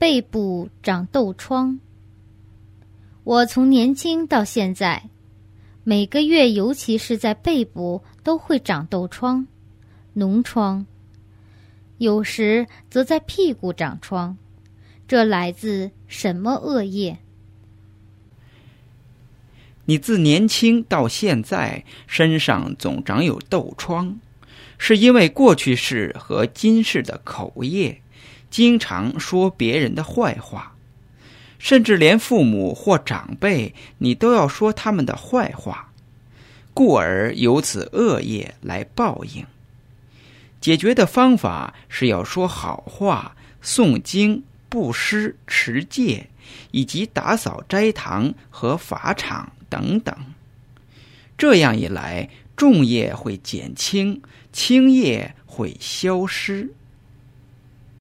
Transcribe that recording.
背部长痘疮。我从年轻到现在，每个月，尤其是在背部，都会长痘疮、脓疮。有时则在屁股长疮，这来自什么恶业？你自年轻到现在身上总长有痘疮，是因为过去世和今世的口业，经常说别人的坏话，甚至连父母或长辈，你都要说他们的坏话，故而由此恶业来报应。解决的方法是要说好话、诵经、布施、持戒，以及打扫斋堂和法场。等等，这样一来，重业会减轻，轻业会消失。